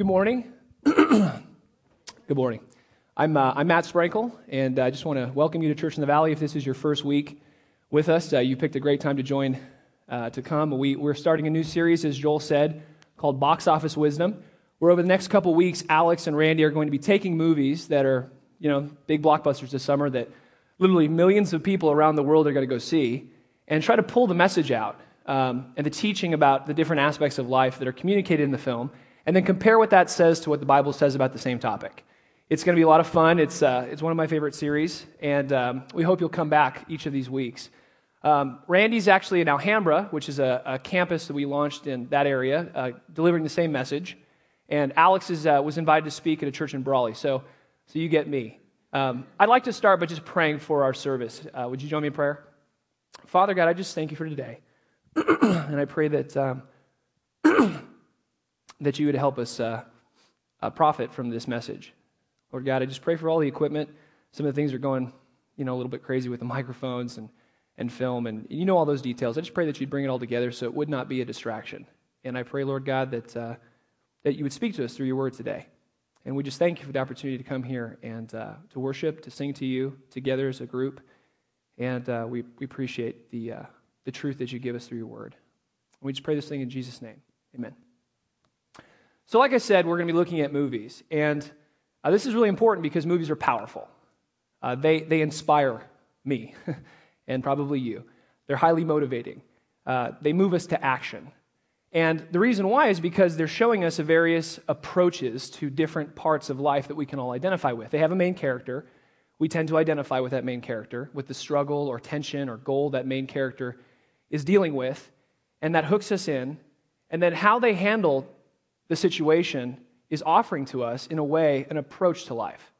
Good morning. Good morning. I'm, uh, I'm Matt Sprankle, and I just want to welcome you to Church in the Valley. If this is your first week with us, uh, you picked a great time to join, uh, to come. We, we're starting a new series, as Joel said, called Box Office Wisdom, where over the next couple weeks, Alex and Randy are going to be taking movies that are, you know, big blockbusters this summer that literally millions of people around the world are going to go see, and try to pull the message out um, and the teaching about the different aspects of life that are communicated in the film and then compare what that says to what the Bible says about the same topic. It's going to be a lot of fun. It's, uh, it's one of my favorite series, and um, we hope you'll come back each of these weeks. Um, Randy's actually in Alhambra, which is a, a, campus that we launched in that area, uh, delivering the same message. And Alex is, uh, was invited to speak at a church in Brawley, so, so you get me. Um, I'd like to start by just praying for our service. Uh, would you join me in prayer? Father God, I just thank you for today. and I pray that um, that you would help us uh, uh, profit from this message. Lord God, I just pray for all the equipment. Some of the things are going, you know, a little bit crazy with the microphones and, and film, and you know all those details. I just pray that you'd bring it all together so it would not be a distraction. And I pray, Lord God, that, uh, that you would speak to us through your word today. And we just thank you for the opportunity to come here and uh, to worship, to sing to you together as a group. And uh, we, we appreciate the, uh, the truth that you give us through your word. And we just pray this thing in Jesus' name. Amen. So, like I said, we're going to be looking at movies. And uh, this is really important because movies are powerful. Uh, they, they inspire me and probably you. They're highly motivating. Uh, they move us to action. And the reason why is because they're showing us various approaches to different parts of life that we can all identify with. They have a main character. We tend to identify with that main character, with the struggle or tension or goal that main character is dealing with, and that hooks us in. And then how they handle the situation is offering to us, in a way, an approach to life.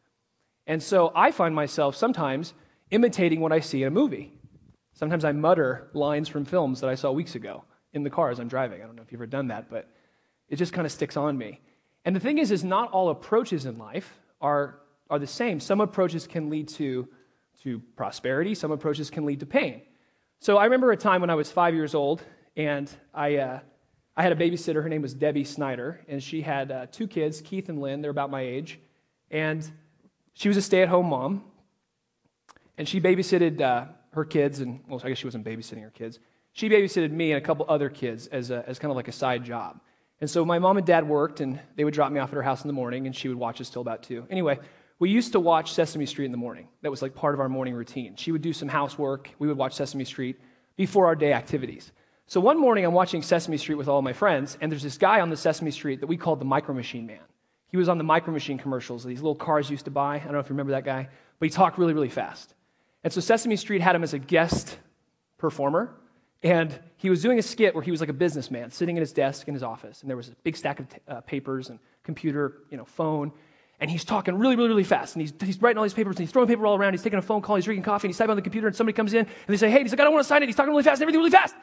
And so I find myself sometimes imitating what I see in a movie. Sometimes I mutter lines from films that I saw weeks ago in the car as I'm driving. I don't know if you've ever done that, but it just kind of sticks on me. And the thing is, is not all approaches in life are, are the same. Some approaches can lead to, to prosperity, some approaches can lead to pain. So I remember a time when I was five years old, and I, uh, I had a babysitter. Her name was Debbie Snyder, and she had uh, two kids, Keith and Lynn. They're about my age. And she was a stay at home mom. And she babysitted uh, her kids, and well, I guess she wasn't babysitting her kids. She babysitted me and a couple other kids as, a, as kind of like a side job. And so my mom and dad worked, and they would drop me off at her house in the morning, and she would watch us till about 2. Anyway, we used to watch Sesame Street in the morning. That was like part of our morning routine. She would do some housework. We would watch Sesame Street before our day activities. So one morning, I'm watching Sesame Street with all my friends, and there's this guy on the Sesame Street that we called the Micro Machine Man. He was on the Micro Machine commercials, these little cars used to buy. I don't know if you remember that guy, but he talked really, really fast. And so Sesame Street had him as a guest performer, and he was doing a skit where he was like a businessman sitting at his desk in his office, and there was a big stack of t- uh, papers and computer, you know, phone, and he's talking really, really, really fast. And he's, he's writing all these papers and he's throwing paper all around. He's taking a phone call, he's drinking coffee, and he's typing on the computer, and somebody comes in and they say, Hey, he's like, I don't want to sign it. He's talking really fast and everything really fast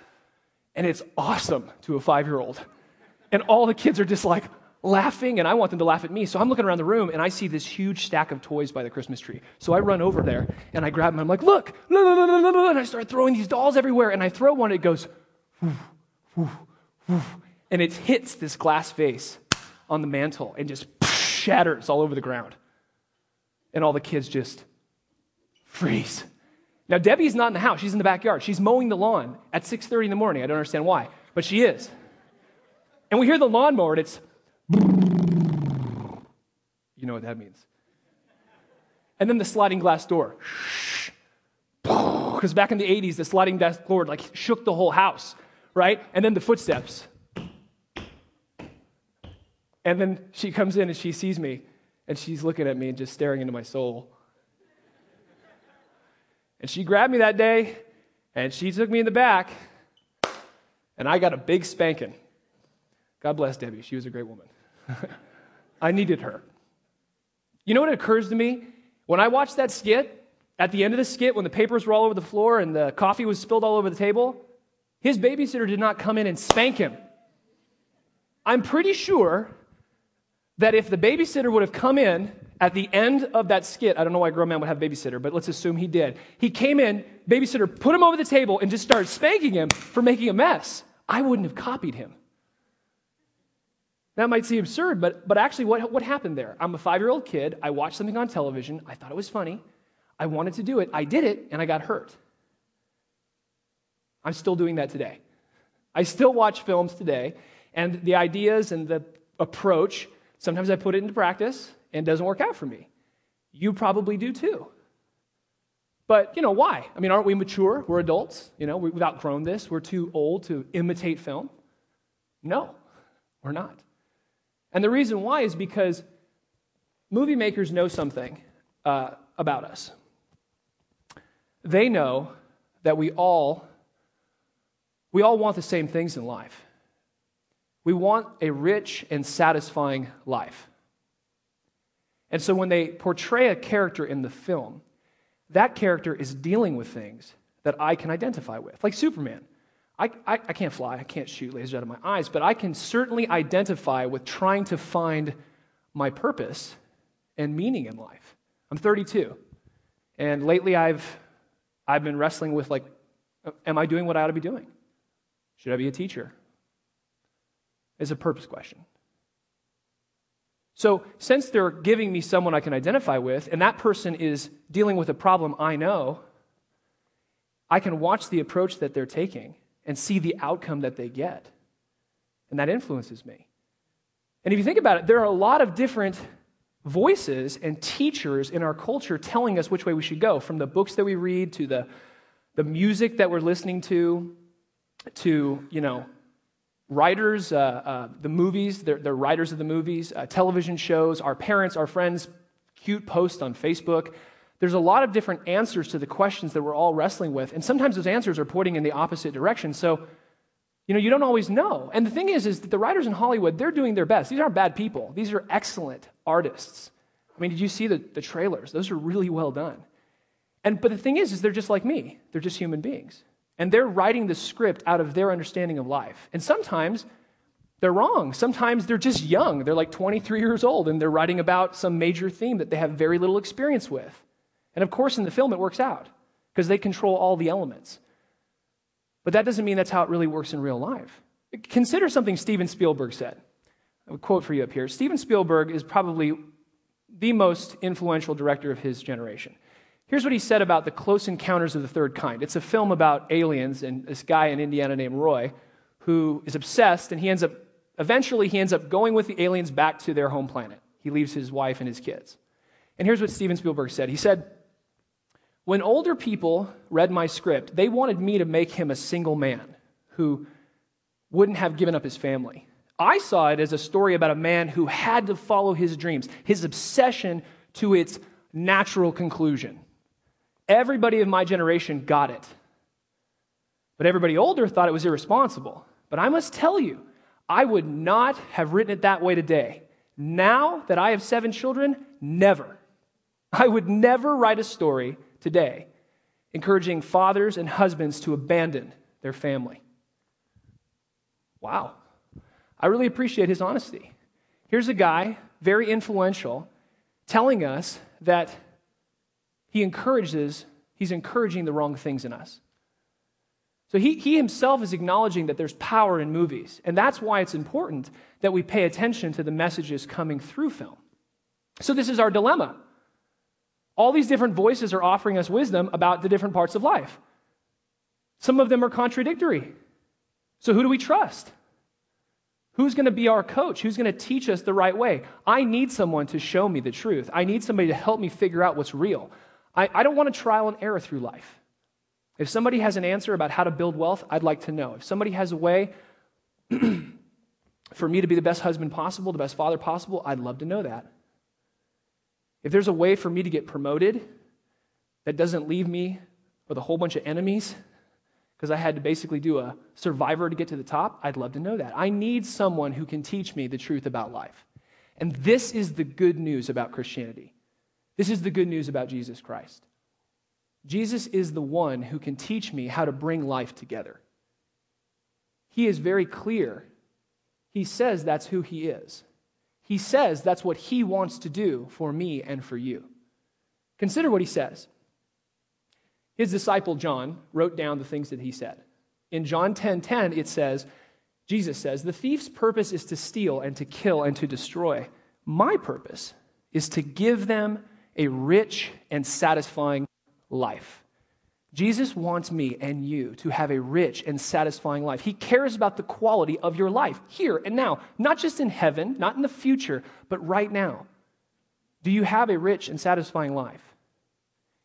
and it's awesome to a five year old. And all the kids are just like laughing, and I want them to laugh at me. So I'm looking around the room, and I see this huge stack of toys by the Christmas tree. So I run over there, and I grab them. I'm like, look, and I start throwing these dolls everywhere. And I throw one, it goes, and it hits this glass vase on the mantle and just shatters all over the ground. And all the kids just freeze. Now, Debbie's not in the house. She's in the backyard. She's mowing the lawn at 6.30 in the morning. I don't understand why, but she is. And we hear the lawnmower, and it's... You know what that means. And then the sliding glass door. Because back in the 80s, the sliding glass door like shook the whole house, right? And then the footsteps. And then she comes in and she sees me, and she's looking at me and just staring into my soul. And she grabbed me that day and she took me in the back, and I got a big spanking. God bless Debbie. She was a great woman. I needed her. You know what occurs to me? When I watched that skit, at the end of the skit, when the papers were all over the floor and the coffee was spilled all over the table, his babysitter did not come in and spank him. I'm pretty sure that if the babysitter would have come in at the end of that skit, I don't know why a grown man would have a babysitter, but let's assume he did. He came in, babysitter put him over the table and just started spanking him for making a mess. I wouldn't have copied him. That might seem absurd, but, but actually, what, what happened there? I'm a five year old kid. I watched something on television. I thought it was funny. I wanted to do it. I did it, and I got hurt. I'm still doing that today. I still watch films today, and the ideas and the approach, sometimes I put it into practice and doesn't work out for me. You probably do too. But, you know, why? I mean, aren't we mature? We're adults. You know, we've outgrown this. We're too old to imitate film. No, we're not. And the reason why is because movie makers know something uh, about us. They know that we all we all want the same things in life. We want a rich and satisfying life. And so when they portray a character in the film, that character is dealing with things that I can identify with, like Superman. I, I, I, can't fly, I can't shoot lasers out of my eyes, but I can certainly identify with trying to find my purpose and meaning in life. I'm 32, and lately I've, I've been wrestling with like, am I doing what I ought to be doing? Should I be a teacher? It's a purpose question. So, since they're giving me someone I can identify with, and that person is dealing with a problem I know, I can watch the approach that they're taking and see the outcome that they get. And that influences me. And if you think about it, there are a lot of different voices and teachers in our culture telling us which way we should go, from the books that we read to the, the music that we're listening to, to, you know, writers, uh, uh, the movies, they're, they're, writers of the movies, uh, television shows, our parents, our friends, cute posts on Facebook. There's a lot of different answers to the questions that we're all wrestling with, and sometimes those answers are pointing in the opposite direction. So, you know, you don't always know. And the thing is, is that the writers in Hollywood, they're doing their best. These aren't bad people. These are excellent artists. I mean, did you see the, the trailers? Those are really well done. And but the thing is, is they're just like me. They're just human beings. And they're writing the script out of their understanding of life. And sometimes they're wrong. Sometimes they're just young. They're like 23 years old and they're writing about some major theme that they have very little experience with. And of course, in the film, it works out because they control all the elements. But that doesn't mean that's how it really works in real life. Consider something Steven Spielberg said. A quote for you up here. Steven Spielberg is probably the most influential director of his generation. Here's what he said about the Close Encounters of the Third Kind. It's a film about aliens and this guy in Indiana named Roy who is obsessed and he ends up eventually he ends up going with the aliens back to their home planet. He leaves his wife and his kids. And here's what Steven Spielberg said. He said, "When older people read my script, they wanted me to make him a single man who wouldn't have given up his family. I saw it as a story about a man who had to follow his dreams, his obsession to its natural conclusion. Everybody of my generation got it. But everybody older thought it was irresponsible. But I must tell you, I would not have written it that way today. Now that I have seven children, never. I would never write a story today encouraging fathers and husbands to abandon their family. Wow. I really appreciate his honesty. Here's a guy, very influential, telling us that he encourages, he's encouraging the wrong things in us. So he, he himself is acknowledging that there's power in movies. And that's why it's important that we pay attention to the messages coming through film. So this is our dilemma. All these different voices are offering us wisdom about the different parts of life. Some of them are contradictory. So who do we trust? Who's going to be our coach? Who's going to teach us the right way? I need someone to show me the truth. I need somebody to help me figure out what's real. I, I don't want to trial and error through life. If somebody has an answer about how to build wealth, I'd like to know. If somebody has a way for me to be the best husband possible, the best father possible, I'd love to know that. If there's a way for me to get promoted that doesn't leave me with a whole bunch of enemies, because I had to basically do a survivor to get to the top, I'd love to know that. I need someone who can teach me the truth about life. And this is the good news about Christianity. This is the good news about Jesus Christ. Jesus is the one who can teach me how to bring life together. He is very clear. He says that's who he is. He says that's what he wants to do for me and for you. Consider what he says. His disciple John wrote down the things that he said. In John 10:10 10, 10, it says, Jesus says, The thief's purpose is to steal and to kill and to destroy. My purpose is to give them a rich and satisfying life. Jesus wants me and you to have a rich and satisfying life. He cares about the quality of your life here and now, not just in heaven, not in the future, but right now. Do you have a rich and satisfying life?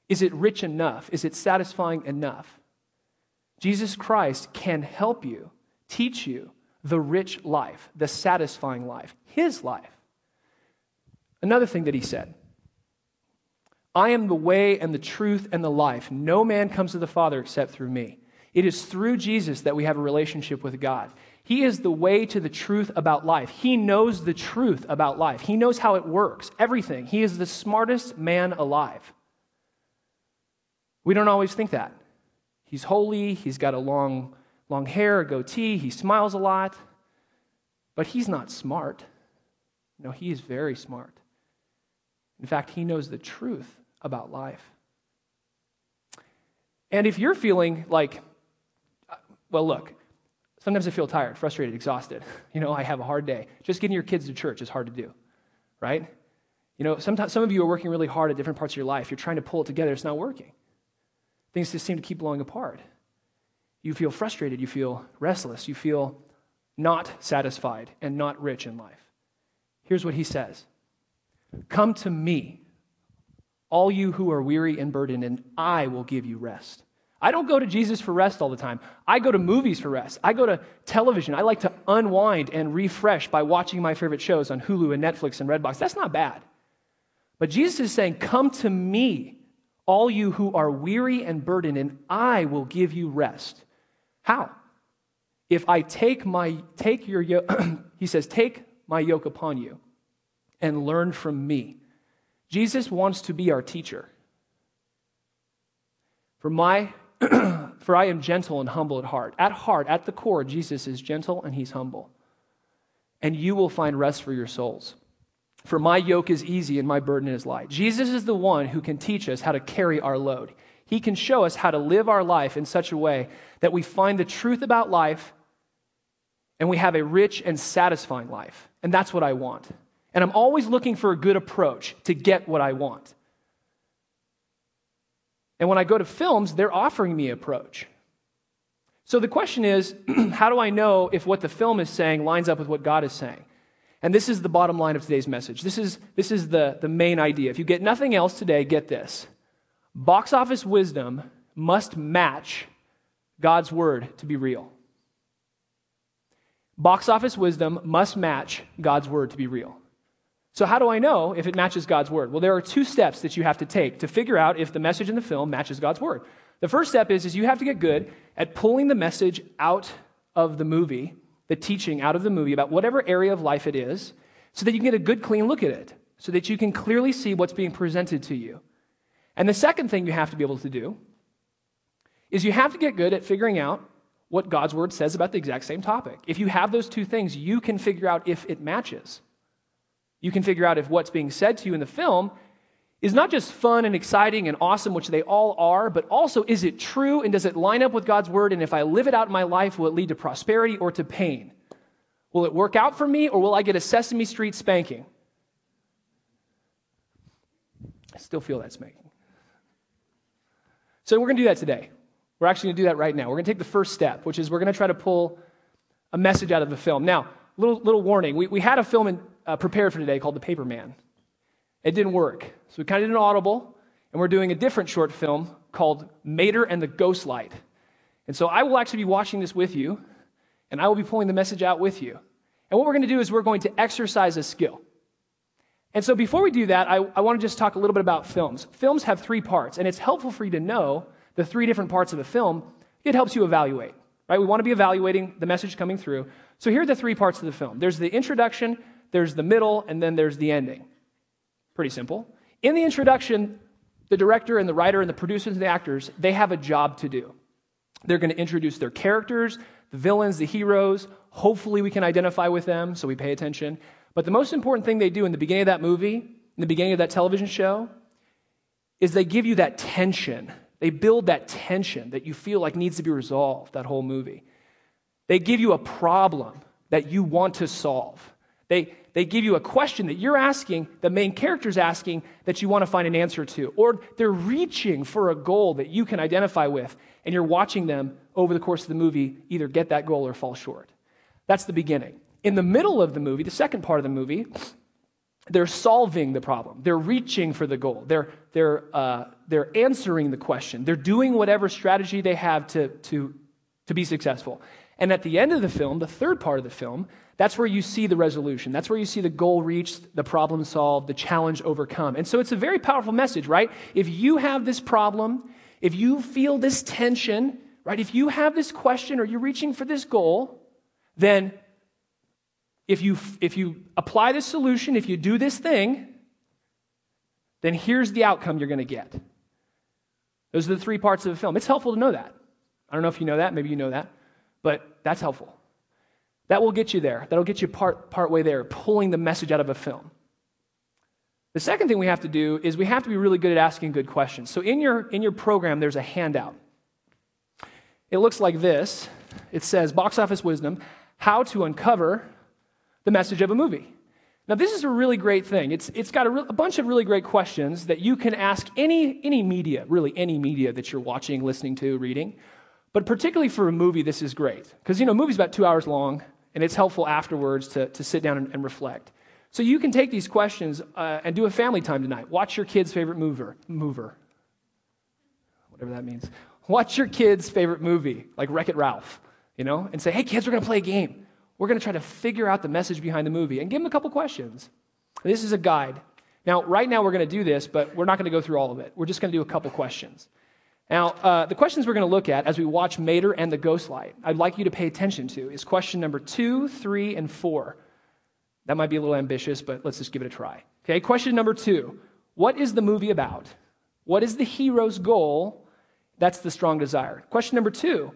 Is it rich enough? Is it satisfying enough? Jesus Christ can help you, teach you the rich life, the satisfying life, his life. Another thing that he said I am the way and the truth and the life. No man comes to the Father except through me. It is through Jesus that we have a relationship with God. He is the way to the truth about life. He knows the truth about life. He knows how it works, everything. He is the smartest man alive. We don't always think that. He's holy, he's got a long, long hair, a goatee, he smiles a lot, but he's not smart. No, he is very smart. In fact, he knows the truth about life. And if you're feeling like, well, look, sometimes I feel tired, frustrated, exhausted. You know, I have a hard day. Just getting your kids to church is hard to do, right? You know, sometimes some of you are working really hard at different parts of your life. You're trying to pull it together, it's not working. Things just seem to keep blowing apart. You feel frustrated, you feel restless, you feel not satisfied and not rich in life. Here's what he says Come to me all you who are weary and burdened, and I will give you rest. I don't go to Jesus for rest all the time. I go to movies for rest. I go to television. I like to unwind and refresh by watching my favorite shows on Hulu and Netflix and Redbox. That's not bad. But Jesus is saying, Come to me, all you who are weary and burdened, and I will give you rest. How? If I take my take your yoke, he says, take my yoke upon you and learn from me. Jesus wants to be our teacher. For, my, for I am gentle and humble at heart. At heart, at the core, Jesus is gentle and he's humble. And you will find rest for your souls. For my yoke is easy and my burden is light. Jesus is the one who can teach us how to carry our load. He can show us how to live our life in such a way that we find the truth about life and we have a rich and satisfying life. And that's what I want. And I'm always looking for a good approach to get what I want. And when I go to films, they're offering me approach. So the question is how do I know if what the film is saying lines up with what God is saying? And this is the bottom line of today's message. This is, this is the, the main idea. If you get nothing else today, get this. Box office wisdom must match God's word to be real. Box office wisdom must match God's word to be real. So, how do I know if it matches God's word? Well, there are two steps that you have to take to figure out if the message in the film matches God's word. The first step is, is you have to get good at pulling the message out of the movie, the teaching out of the movie about whatever area of life it is, so that you can get a good, clean look at it, so that you can clearly see what's being presented to you. And the second thing you have to be able to do is you have to get good at figuring out what God's word says about the exact same topic. If you have those two things, you can figure out if it matches. You can figure out if what's being said to you in the film is not just fun and exciting and awesome, which they all are, but also is it true and does it line up with God's word? And if I live it out in my life, will it lead to prosperity or to pain? Will it work out for me or will I get a Sesame Street spanking? I still feel that spanking. So we're going to do that today. We're actually going to do that right now. We're going to take the first step, which is we're going to try to pull a message out of the film. Now, little, little warning. We, we had a film in, uh, prepared for today called The Paperman. It didn't work. So we kind of did an audible, and we're doing a different short film called Mater and the Ghost Light. And so I will actually be watching this with you, and I will be pulling the message out with you. And what we're going to do is we're going to exercise a skill. And so before we do that, I, I want to just talk a little bit about films. Films have three parts, and it's helpful for you to know the three different parts of a film. It helps you evaluate, right? We want to be evaluating the message coming through. So here are the three parts of the film there's the introduction, there's the middle, and then there's the ending. Pretty simple. In the introduction, the director and the writer and the producers and the actors, they have a job to do. They're going to introduce their characters, the villains, the heroes. Hopefully, we can identify with them, so we pay attention. But the most important thing they do in the beginning of that movie, in the beginning of that television show, is they give you that tension. They build that tension that you feel like needs to be resolved, that whole movie. They give you a problem that you want to solve. They, they give you a question that you're asking, the main character's asking, that you want to find an answer to. Or they're reaching for a goal that you can identify with, and you're watching them over the course of the movie either get that goal or fall short. That's the beginning. In the middle of the movie, the second part of the movie, they're solving the problem. They're reaching for the goal. They're, they're, uh, they're answering the question. They're doing whatever strategy they have to, to, to be successful. And at the end of the film, the third part of the film, that's where you see the resolution. That's where you see the goal reached, the problem solved, the challenge overcome. And so it's a very powerful message, right? If you have this problem, if you feel this tension, right? If you have this question or you're reaching for this goal, then if you, if you apply this solution, if you do this thing, then here's the outcome you're going to get. Those are the three parts of the film. It's helpful to know that. I don't know if you know that, maybe you know that, but that's helpful. That will get you there. That'll get you part, part way there, pulling the message out of a film. The second thing we have to do is we have to be really good at asking good questions. So in your, in your program, there's a handout. It looks like this. It says Box Office Wisdom How to Uncover the Message of a Movie. Now, this is a really great thing. It's, it's got a, re- a, bunch of really great questions that you can ask any, any media, really any media that you're watching, listening to, reading. But particularly for a movie, this is great. Because, you know, movie's about two hours long, and it's helpful afterwards to, to sit down and, and reflect. So you can take these questions uh, and do a family time tonight. Watch your kid's favorite mover, mover, whatever that means. Watch your kid's favorite movie, like Wreck It Ralph, you know, and say, hey, kids, we're going to play a game. We're going to try to figure out the message behind the movie and give them a couple questions. This is a guide. Now, right now, we're going to do this, but we're not going to go through all of it. We're just going to do a couple questions. Now, uh, the questions we're going to look at as we watch Mater and the Ghost Light, I'd like you to pay attention to, is question number two, three, and four. That might be a little ambitious, but let's just give it a try. Okay, question number two What is the movie about? What is the hero's goal? That's the strong desire. Question number two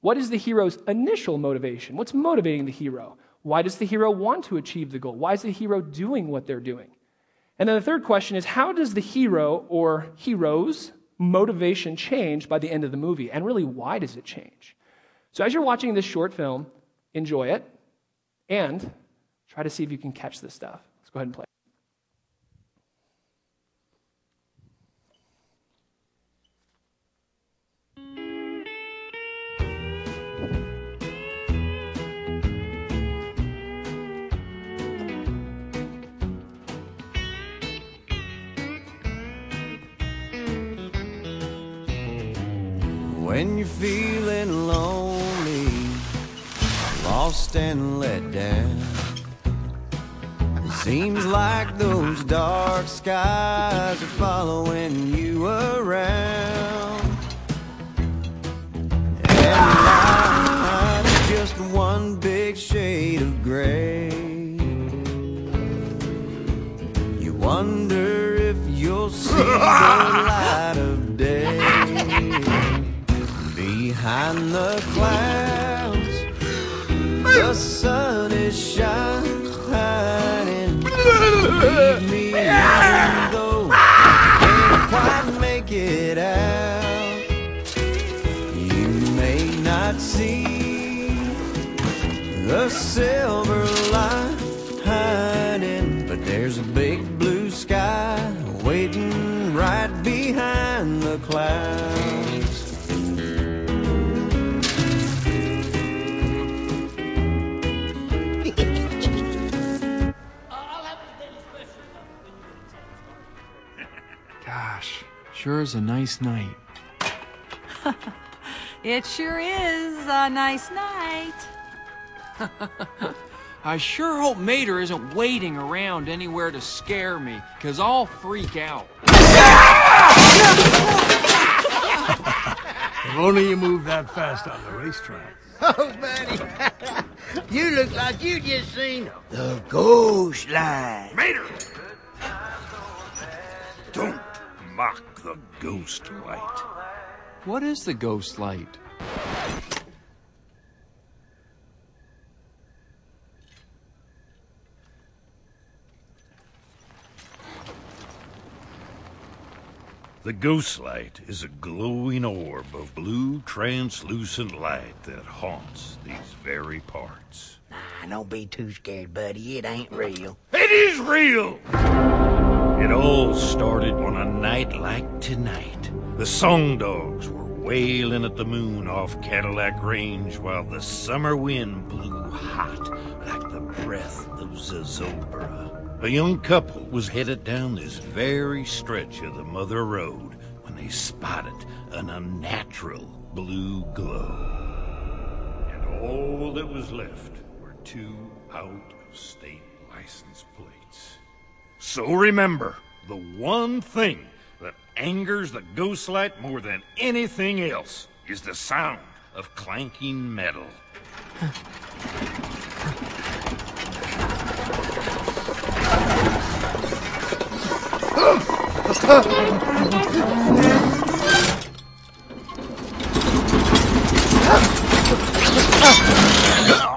what is the hero's initial motivation? What's motivating the hero? Why does the hero want to achieve the goal? Why is the hero doing what they're doing? And then the third question is how does the hero or heroes' motivation change by the end of the movie? And really, why does it change? So as you're watching this short film, enjoy it and try to see if you can catch this stuff. Let's go ahead and play. Skies are following you around. And life is just one big shade of gray. You wonder if you'll see the light of day behind the clouds. The sun is shining. Me even though can't quite make it out. You may not see the silver lining, but there's a big sure is a nice night. It sure is a nice night. I sure hope Mater isn't waiting around anywhere to scare me, because I'll freak out. If only you moved that fast on the racetrack. Oh, buddy. you look like you just seen the ghost light. Mater! Don't mock the ghost light. What is the ghost light? The ghost light is a glowing orb of blue translucent light that haunts these very parts. Nah, don't be too scared, buddy. It ain't real. It is real! It all started on a night like tonight. The song dogs were wailing at the moon off Cadillac Range while the summer wind blew hot like the breath of Zozobra. A young couple was headed down this very stretch of the Mother Road when they spotted an unnatural blue glow. And all that was left were two out of state license plates. So remember, the one thing that angers the ghost light more than anything else is the sound of clanking metal.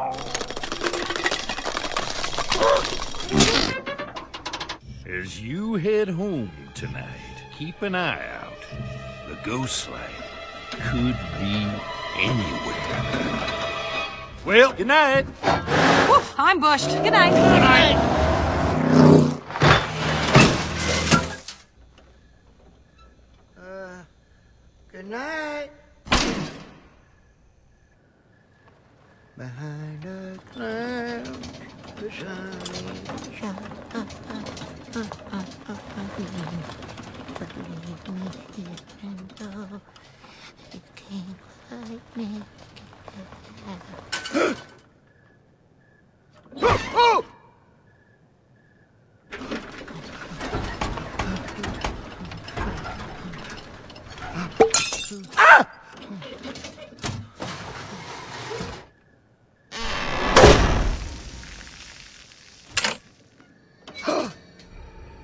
you head home tonight, keep an eye out. The ghost light could be anywhere. Well, good night. Whew, I'm bushed. Good night. Good night. Behind a cloud, the sun shines.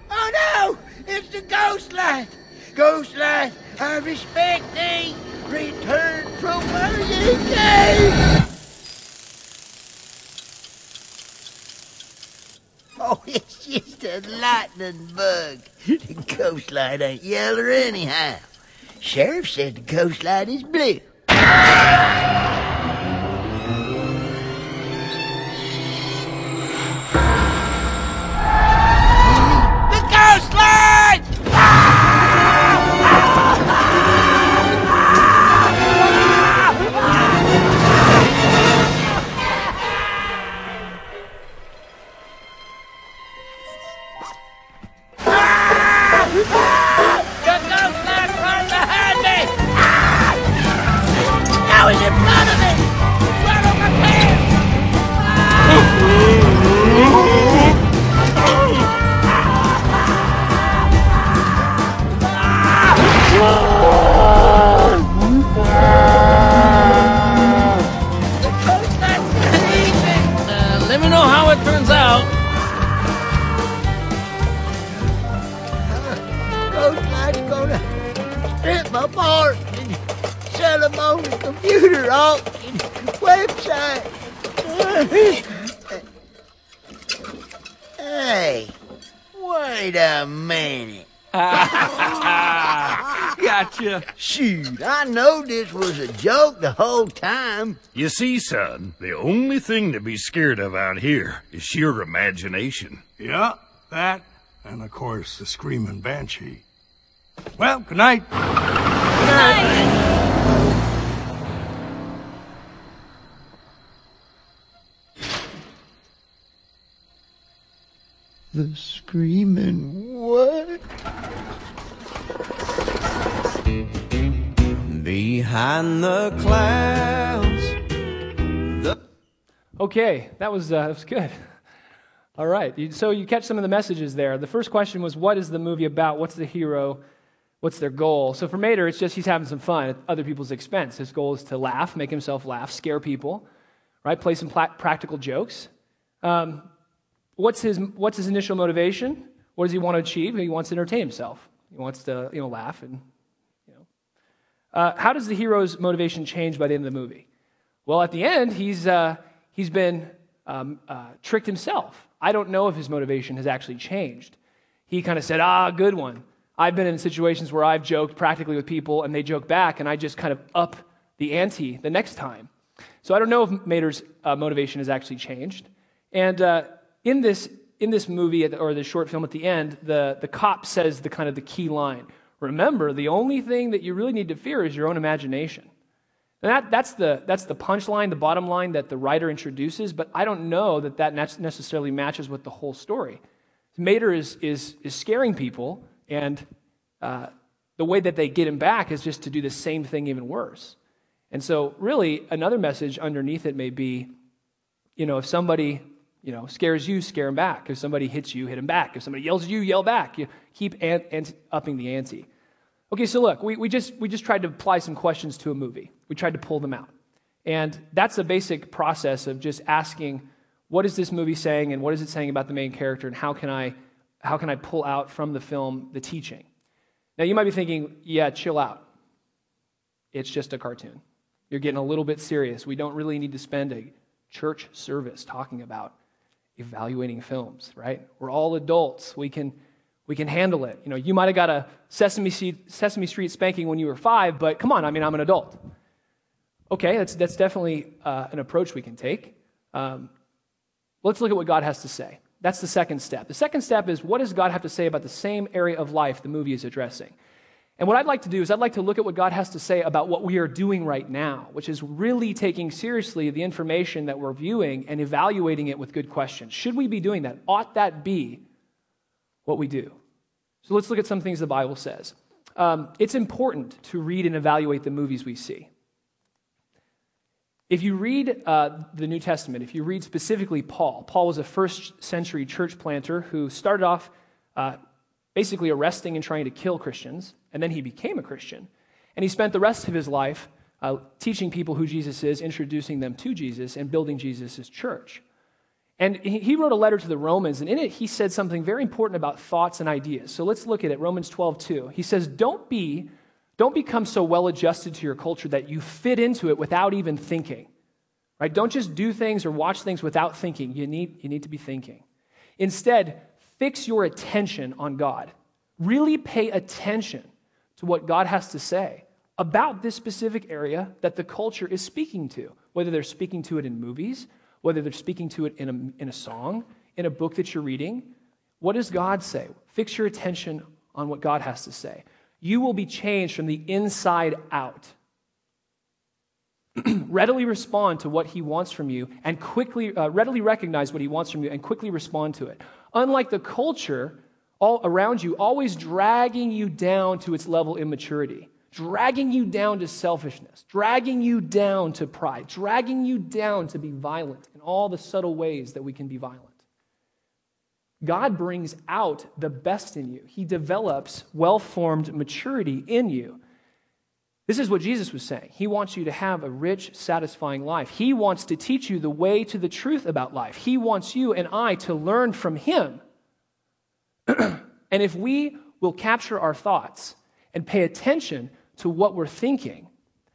Oh no! It's the ghost light! Ghost light, I respect thee! Return from where you came! Oh, it's just a lightning bug. The ghost light ain't yeller anyhow. Sheriff said the ghost light is blue. Joke time. You see, son, the only thing to be scared of out here is sheer imagination. Yeah, that, and of course the screaming banshee. Well, good night. The screaming what? Behind the clouds. Okay, that was, uh, that was good. All right, so you catch some of the messages there. The first question was, what is the movie about? What's the hero? What's their goal? So for Mater, it's just he's having some fun at other people's expense. His goal is to laugh, make himself laugh, scare people, right? Play some pla- practical jokes. Um, what's his What's his initial motivation? What does he want to achieve? He wants to entertain himself. He wants to, you know, laugh and. Uh, how does the hero's motivation change by the end of the movie? Well, at the end, he's, uh, he's been um, uh, tricked himself. I don't know if his motivation has actually changed. He kind of said, ah, good one. I've been in situations where I've joked practically with people and they joke back, and I just kind of up the ante the next time. So I don't know if Mater's uh, motivation has actually changed. And uh, in this in this movie or the short film at the end, the, the cop says the kind of the key line. Remember, the only thing that you really need to fear is your own imagination. And that, that's the, that's the punchline, the bottom line that the writer introduces, but I don't know that that necessarily matches with the whole story. Mater is, is, is scaring people, and uh, the way that they get him back is just to do the same thing even worse. And so, really, another message underneath it may be you know, if somebody you know, scares you, scare him back. If somebody hits you, hit him back. If somebody yells at you, yell back. You keep upping the ante. Okay, so look, we, we, just, we just tried to apply some questions to a movie. We tried to pull them out. And that's the basic process of just asking, what is this movie saying and what is it saying about the main character and how can I, how can I pull out from the film the teaching? Now, you might be thinking, yeah, chill out. It's just a cartoon. You're getting a little bit serious. We don't really need to spend a church service talking about evaluating films, right? We're all adults. We can, we can handle it. You know, you might have got a Sesame Street, Sesame Street spanking when you were five, but come on, I mean, I'm an adult. Okay, that's, that's definitely uh, an approach we can take. Um, let's look at what God has to say. That's the second step. The second step is what does God have to say about the same area of life the movie is addressing? And what I'd like to do is I'd like to look at what God has to say about what we are doing right now, which is really taking seriously the information that we're viewing and evaluating it with good questions. Should we be doing that? Ought that be what we do? So let's look at some things the Bible says. Um, it's important to read and evaluate the movies we see. If you read uh, the New Testament, if you read specifically Paul, Paul was a first century church planter who started off uh, basically arresting and trying to kill Christians, and then he became a Christian. And he spent the rest of his life uh, teaching people who Jesus is, introducing them to Jesus, and building Jesus' church. And he wrote a letter to the Romans, and in it he said something very important about thoughts and ideas. So let's look at it. Romans 12, 2. He says, Don't be, don't become so well adjusted to your culture that you fit into it without even thinking. Right? Don't just do things or watch things without thinking. You need, you need to be thinking. Instead, fix your attention on God. Really pay attention to what God has to say about this specific area that the culture is speaking to, whether they're speaking to it in movies, whether they're speaking to it in a, in a song, in a book that you're reading. What does God say? Fix your attention on what God has to say. You will be changed from the inside out. readily respond to what he wants from you and quickly uh, readily recognize what he wants from you and quickly respond to it unlike the culture all around you always dragging you down to its level of immaturity dragging you down to selfishness dragging you down to pride dragging you down to be violent in all the subtle ways that we can be violent god brings out the best in you he develops well-formed maturity in you this is what Jesus was saying. He wants you to have a rich, satisfying life. He wants to teach you the way to the truth about life. He wants you and I to learn from Him. and if we will capture our thoughts and pay attention to what we're thinking,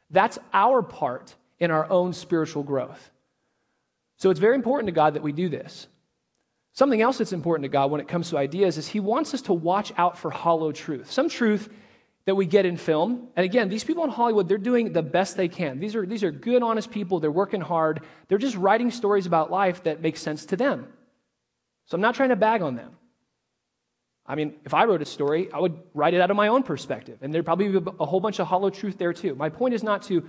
that's our part in our own spiritual growth. So it's very important to God that we do this. Something else that's important to God when it comes to ideas is He wants us to watch out for hollow truth. Some truth that we get in film. And again, these people in Hollywood, they're doing the best they can. These are, these are good, honest people. They're working hard. They're just writing stories about life that make sense to them. So I'm not trying to bag on them. I mean, if I wrote a story, I would write it out of my own perspective. And there'd probably be a whole bunch of hollow truth there too. My point is not to,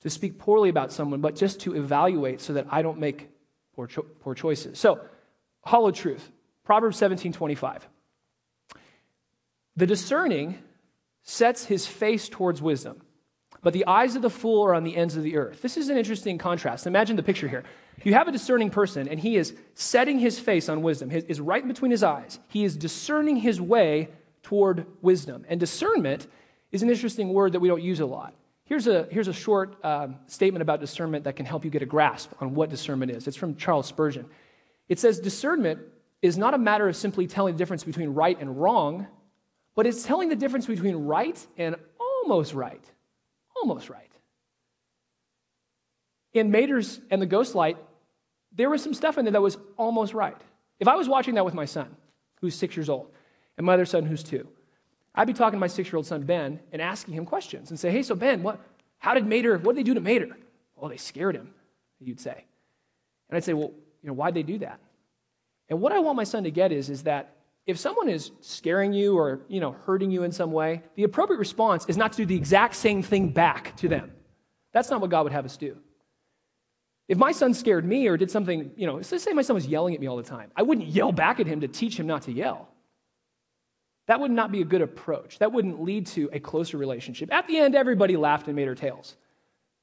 to speak poorly about someone, but just to evaluate so that I don't make poor, cho- poor choices. So, hollow truth. Proverbs 17 25. The discerning sets his face towards wisdom, but the eyes of the fool are on the ends of the earth. This is an interesting contrast. Imagine the picture here. You have a discerning person, and he is setting his face on wisdom, his, is right between his eyes. He is discerning his way toward wisdom. And discernment is an interesting word that we don't use a lot. Here's a, here's a short um, statement about discernment that can help you get a grasp on what discernment is. It's from Charles Spurgeon. It says, Discernment is not a matter of simply telling the difference between right and wrong, but it's telling the difference between right and almost right. Almost right. In Mater's and the Ghost Light, there was some stuff in there that was almost right. If I was watching that with my son, who's six years old, and my other son, who's two, I'd be talking to my six year old son, Ben, and asking him questions and say, hey, so Ben, what, how did Mater, what did they do to Mater? Well, they scared him, you'd say. And I'd say, well, you know, why'd they do that? And what I want my son to get is, is that if someone is scaring you or, you know, hurting you in some way, the appropriate response is not to do the exact same thing back to them. That's not what God would have us do. If my son scared me or did something, you know, let's say my son was yelling at me all the time, I wouldn't yell back at him to teach him not to yell. That would not be a good approach. That wouldn't lead to a closer relationship. At the end, everybody laughed and made her tails.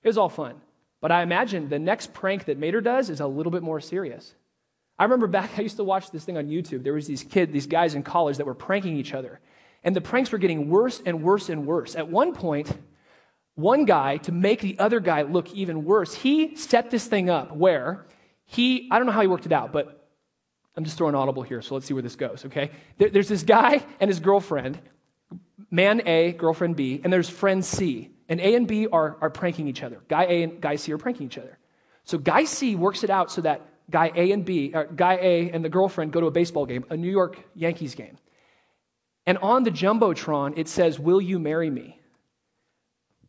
It was all fun. But I imagine the next prank that Mater does is a little bit more serious. I remember back, I used to watch this thing on YouTube. There was these kids, these guys in college that were pranking each other. And the pranks were getting worse and worse and worse. At one point, one guy, to make the other guy look even worse, he set this thing up where he, I don't know how he worked it out, but I'm just throwing audible here, so let's see where this goes, okay? There, there's this guy and his girlfriend, man A, girlfriend B, and there's friend C. And A and B are, are pranking each other. Guy A and guy C are pranking each other. So guy C works it out so that guy A and B, guy A and the girlfriend go to a baseball game, a New York Yankees game. And on the Jumbotron, it says, Will you marry me?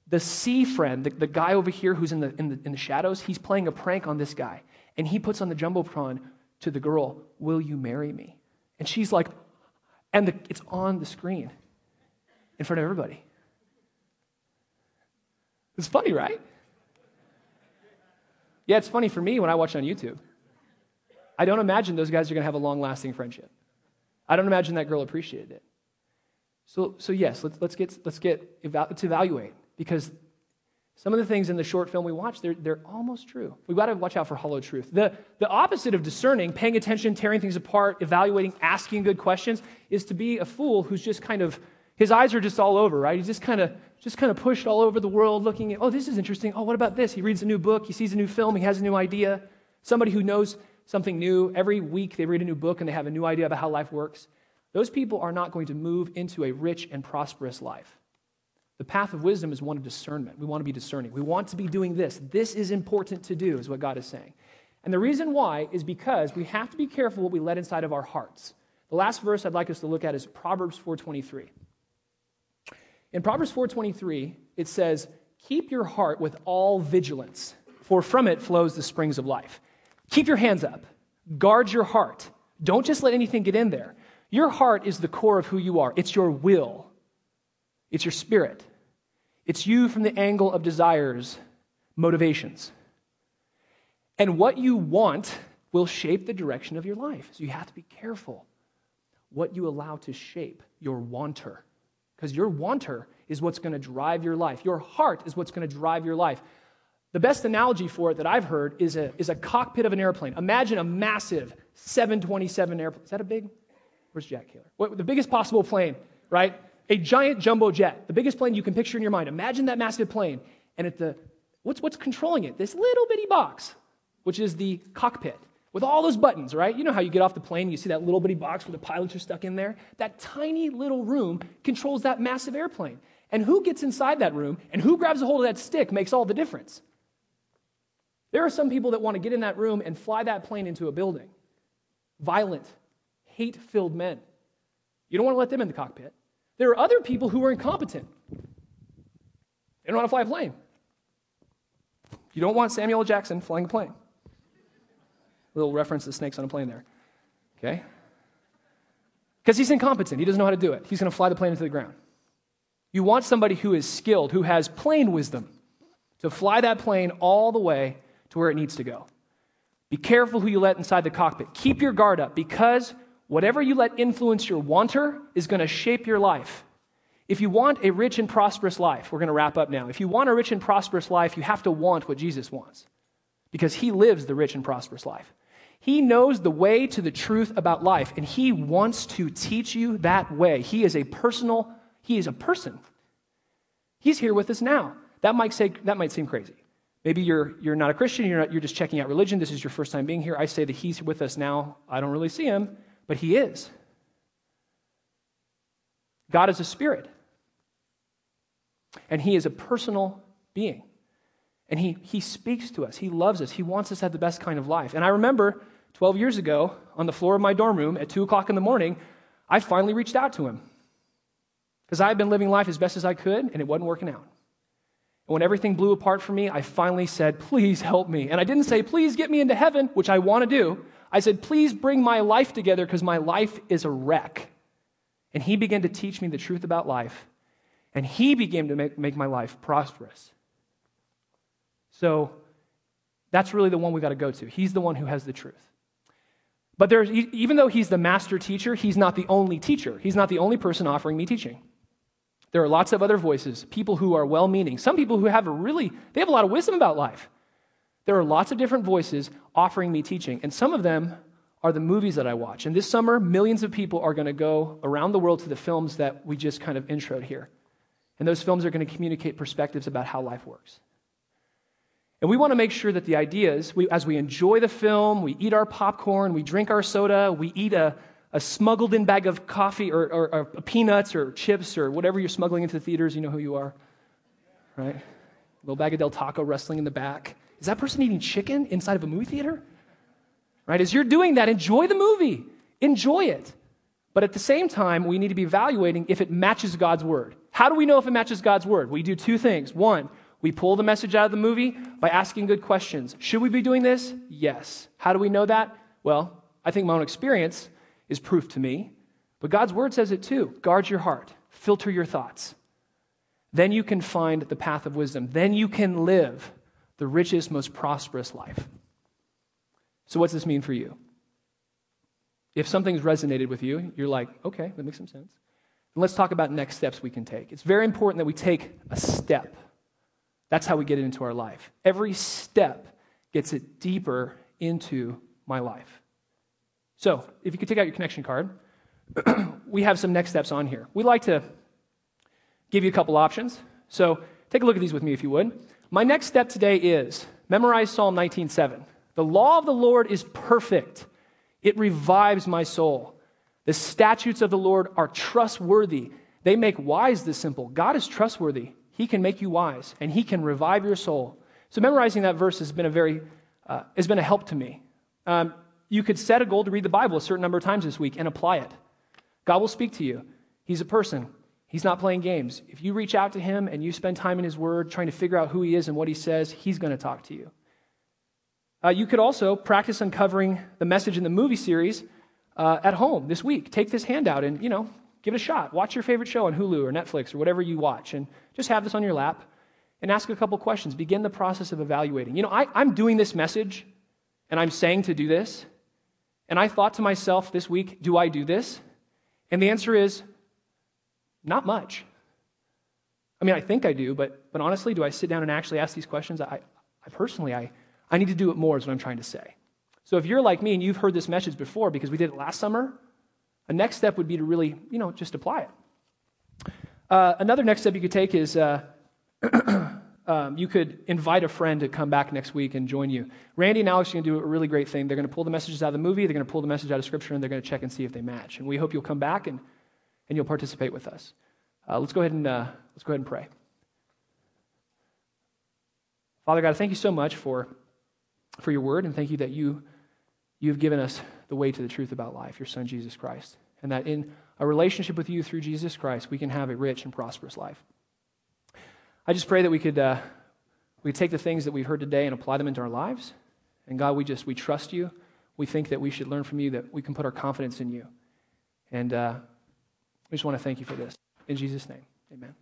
The C friend, the, the guy over here who's in the, in, the, in the shadows, he's playing a prank on this guy. And he puts on the Jumbotron to the girl, Will you marry me? And she's like, and the, it's on the screen in front of everybody. It's funny, right? Yeah, it's funny for me when I watch on YouTube. I don't imagine those guys are going to have a long lasting friendship. I don't imagine that girl appreciated it. So, so yes, let's, let's get, let's get to evaluate because some of the things in the short film we watched, they're, they're almost true. We've got to watch out for hollow truth. The, the opposite of discerning, paying attention, tearing things apart, evaluating, asking good questions, is to be a fool who's just kind of, his eyes are just all over, right? He's just kind of, just kind of pushed all over the world looking at, oh, this is interesting. Oh, what about this? He reads a new book, he sees a new film, he has a new idea. Somebody who knows something new. Every week they read a new book and they have a new idea about how life works. Those people are not going to move into a rich and prosperous life. The path of wisdom is one of discernment. We want to be discerning. We want to be doing this. This is important to do, is what God is saying. And the reason why is because we have to be careful what we let inside of our hearts. The last verse I'd like us to look at is Proverbs 4:23. In Proverbs 4:23, it says, "Keep your heart with all vigilance, for from it flows the springs of life." Keep your hands up. Guard your heart. Don't just let anything get in there. Your heart is the core of who you are. It's your will. It's your spirit. It's you from the angle of desires, motivations. And what you want will shape the direction of your life. So you have to be careful what you allow to shape your wanter. Because your wanter is what's going to drive your life. Your heart is what's going to drive your life. The best analogy for it that I've heard is a, is a cockpit of an airplane. Imagine a massive 727 airplane. Is that a big? Where's Jack Kaler? What, the biggest possible plane, right? A giant jumbo jet, the biggest plane you can picture in your mind. Imagine that massive plane. And at the, what's, what's controlling it? This little bitty box, which is the cockpit with all those buttons, right? You know how you get off the plane, you see that little bitty box where the pilots are stuck in there? That tiny little room controls that massive airplane. And who gets inside that room and who grabs a hold of that stick makes all the difference. There are some people that want to get in that room and fly that plane into a building. Violent, hate filled men. You don't want to let them in the cockpit. There are other people who are incompetent. They don't want to fly a plane. You don't want Samuel Jackson flying a plane. Little reference to snakes on a plane there. Okay? Because he's incompetent. He doesn't know how to do it. He's going to fly the plane into the ground. You want somebody who is skilled, who has plane wisdom, to fly that plane all the way to where it needs to go. Be careful who you let inside the cockpit. Keep your guard up because whatever you let influence your wanter is going to shape your life. If you want a rich and prosperous life, we're going to wrap up now. If you want a rich and prosperous life, you have to want what Jesus wants because he lives the rich and prosperous life. He knows the way to the truth about life, and he wants to teach you that way. He is a personal, he is a person. He's here with us now. That might, say, that might seem crazy. Maybe you're, you're not a Christian, you're, not, you're just checking out religion. This is your first time being here. I say that He's with us now. I don't really see Him, but He is. God is a spirit, and He is a personal being. And he, he speaks to us. He loves us. He wants us to have the best kind of life. And I remember 12 years ago, on the floor of my dorm room at 2 o'clock in the morning, I finally reached out to him. because I had been living life as best as I could, and it wasn't working out. And when everything blew apart for me, I finally said, Please help me. And I didn't say, Please get me into heaven, which I want to do. I said, Please bring my life together because my life is a wreck. And he began to teach me the truth about life. And he began to make, make my life prosperous. So that's really the one we got to go to. He's the one who has the truth. But there's, even though he's the master teacher, he's not the only teacher. He's not the only person offering me teaching. There are lots of other voices, people who are well meaning, some people who have a really, they have a lot of wisdom about life. There are lots of different voices offering me teaching, and some of them are the movies that I watch. And this summer, millions of people are going to go around the world to the films that we just kind of introed here. And those films are going to communicate perspectives about how life works. And we want to make sure that the ideas, we, as we enjoy the film, we eat our popcorn, we drink our soda, we eat a, a smuggled in bag of coffee or, or, or, peanuts or chips or whatever you're smuggling into the theaters, you know who you are, right? A little bag of Del Taco rustling in the back. Is that person eating chicken inside of a movie theater? Right? As you're doing that, enjoy the movie, enjoy it. But at the same time, we need to be evaluating if it matches God's word. How do we know if it matches God's word? We do two things. One, we pull the message out of the movie by asking good questions. Should we be doing this? Yes. How do we know that? Well, I think my own experience is proof to me, but God's word says it too. Guard your heart, filter your thoughts. Then you can find the path of wisdom. Then you can live the richest, most prosperous life. So, what's this mean for you? If something's resonated with you, you're like, okay, that makes some sense. And let's talk about next steps we can take. It's very important that we take a step. That's how we get it into our life. Every step gets it deeper into my life. So, if you could take out your connection card, we have some next steps on here. We'd like to give you a couple options. So, take a look at these with me if you would. My next step today is memorize Psalm 19:7. The law of the Lord is perfect. It revives my soul. The statutes of the Lord are trustworthy. They make wise the simple. God is trustworthy. He can make you wise, and He can revive your soul. So memorizing that verse has been a very uh, has been a help to me. Um, you could set a goal to read the Bible a certain number of times this week and apply it. God will speak to you. He's a person. He's not playing games. If you reach out to him and you spend time in his word trying to figure out who he is and what he says, he's going to talk to you. Uh, you could also practice uncovering the message in the movie series uh, at home this week. Take this handout and, you know, give it a shot. Watch your favorite show on Hulu or Netflix or whatever you watch and just have this on your lap and ask a couple questions. Begin the process of evaluating. You know, I, I'm doing this message and I'm saying to do this. And I thought to myself this week, do I do this? And the answer is not much. I mean, I think I do, but, but honestly, do I sit down and actually ask these questions? I, I personally, I, I need to do it more, is what I'm trying to say. So if you're like me and you've heard this message before because we did it last summer, a next step would be to really, you know, just apply it. Uh, another next step you could take is uh, um, you could invite a friend to come back next week and join you. Randy and Alex are going to do a really great thing. They're going to pull the messages out of the movie, they're going to pull the message out of Scripture, and they're going to check and see if they match. And we hope you'll come back and and you'll participate with us. Uh, let's go ahead and uh, let's go ahead and pray. Father God, thank you so much for for your word, and thank you that you you've given us the way to the truth about life, your Son Jesus Christ, and that in a relationship with you through Jesus Christ, we can have a rich and prosperous life. I just pray that we could uh, we take the things that we've heard today and apply them into our lives. And God, we just we trust you. We think that we should learn from you, that we can put our confidence in you. And uh, we just want to thank you for this. In Jesus' name, amen.